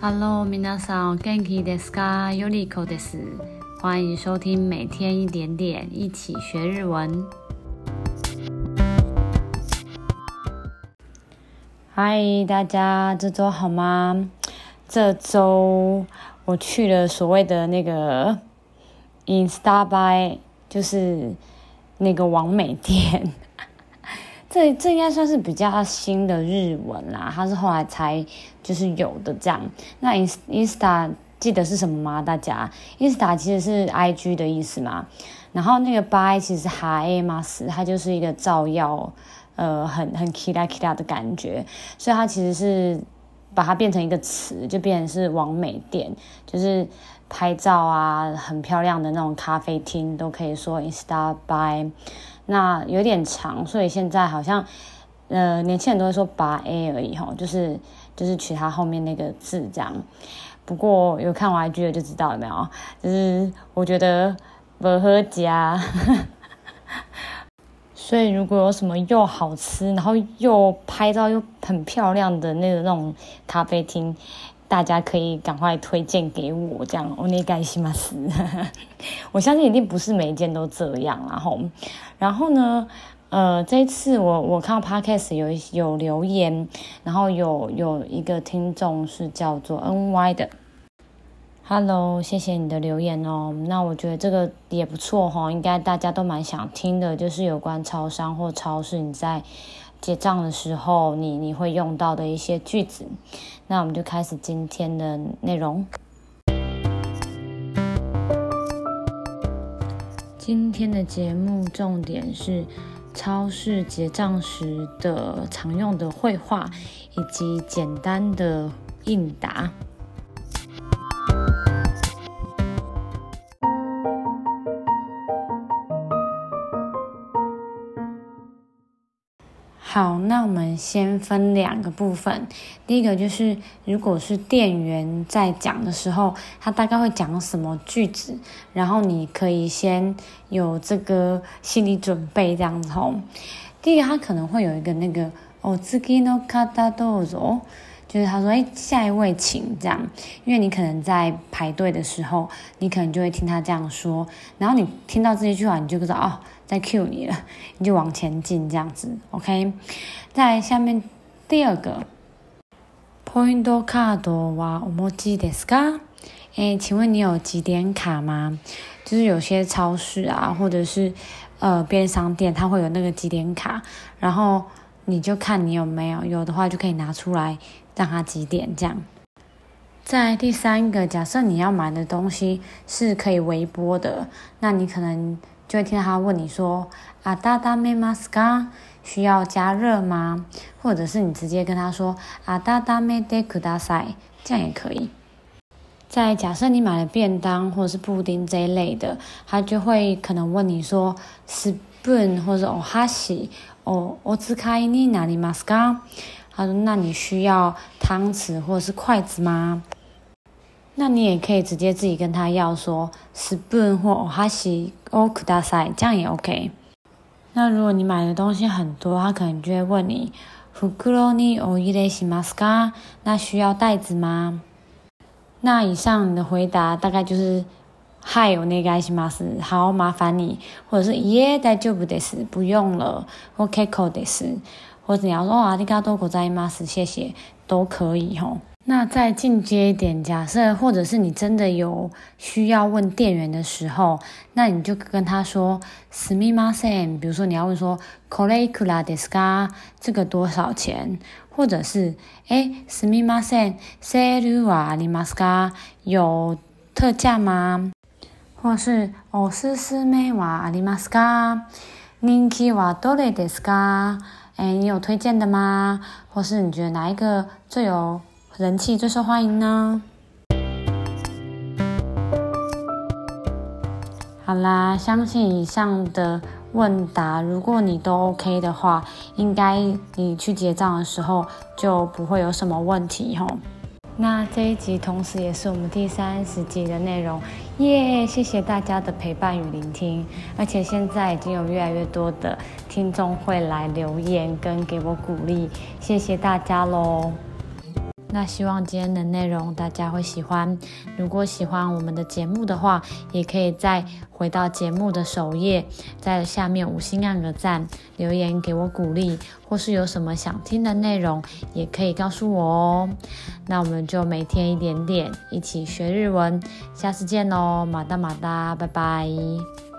Hello，皆さん、元気ですか？よりこです。欢迎收听每天一点点，一起学日文。嗨，大家这周好吗？这周我去了所谓的那个 Instabuy，就是那个网美店。 这这应该算是比较新的日文啦，它是后来才就是有的这样。那 Insta 记得是什么吗？大家，Insta 其实是 IG 的意思嘛。然后那个 By 其实哈耶马斯，它就是一个照耀，呃，很很 kira kira 的感觉，所以它其实是把它变成一个词，就变成是网美店，就是拍照啊，很漂亮的那种咖啡厅都可以说 Insta By。那有点长，所以现在好像，呃，年轻人都会说八 A 而已吼，就是就是取它后面那个字这样。不过有看完剧的就知道了没有？就是我觉得不合家，所以如果有什么又好吃，然后又拍照又很漂亮的那个那种咖啡厅。大家可以赶快推荐给我，这样お愿いします。我相信一定不是每一件都这样，然后，然后呢，呃，这一次我我看到 Podcast 有有留言，然后有有一个听众是叫做 NY 的 ，Hello，谢谢你的留言哦。那我觉得这个也不错哈，应该大家都蛮想听的，就是有关超商或超市你在结账的时候，你你会用到的一些句子。那我们就开始今天的内容。今天的节目重点是超市结账时的常用的会话，以及简单的应答。好，那我们先分两个部分。第一个就是，如果是店员在讲的时候，他大概会讲什么句子，然后你可以先有这个心理准备，这样子吼。第一个，他可能会有一个那个お次の方どうぞ， 就是他说，哎、下一位请这样，因为你可能在排队的时候，你可能就会听他这样说，然后你听到这一句话，你就知道哦，在 Q 你了，你就往前进这样子，OK。在下面第二个，Point card 哇，お持ちですか？哎，请问你有几点卡吗？就是有些超市啊，或者是呃便商店，它会有那个几点卡，然后你就看你有没有，有的话就可以拿出来让它集点这样。在第三个，假设你要买的东西是可以微波的，那你可能。就会听到他问你说：“あたためますか？需要加热吗？”或者是你直接跟他说：“あたためてください。”这样也可以。在假设你买了便当或者是布丁这一类的，他就会可能问你说：“スプーン或者お箸、おお使いになりますか？” 他说：“那你需要汤匙或者是筷子吗？”那你也可以直接自己跟他要说 spoon 或お箸をください，这样也 OK。那如果你买的东西很多，他可能就会问你袋にお入れしますか？那需要袋子吗？那以上你的回答大概就是はいお愿いします，好，麻烦你，或者是いえ大丈夫です，不用了，或结构です， 或者你要说ありがとうございます，谢谢，都可以吼。那再进阶一点，假设或者是你真的有需要问店员的时候，那你就跟他说“すみません”。比如说你要问说“これいくらですか？”这个多少钱？或者是“哎，すみません，セールはありますか？”有特价吗？或是“おすすめはありますか？”人気はどれですか？ す哎，你有推荐的吗？或是你觉得哪一个最有人气最受欢迎呢？好啦，相信以上的问答，如果你都 OK 的话，应该你去结账的时候就不会有什么问题吼。那这一集同时也是我们第三十集的内容，耶！谢谢大家的陪伴与聆听，而且现在已经有越来越多的听众会来留言跟给我鼓励，谢谢大家喽。那希望今天的内容大家会喜欢。如果喜欢我们的节目的话，也可以再回到节目的首页，在下面五星按个赞，留言给我鼓励，或是有什么想听的内容，也可以告诉我哦。那我们就每天一点点，一起学日文。下次见喽，马达马达，拜拜。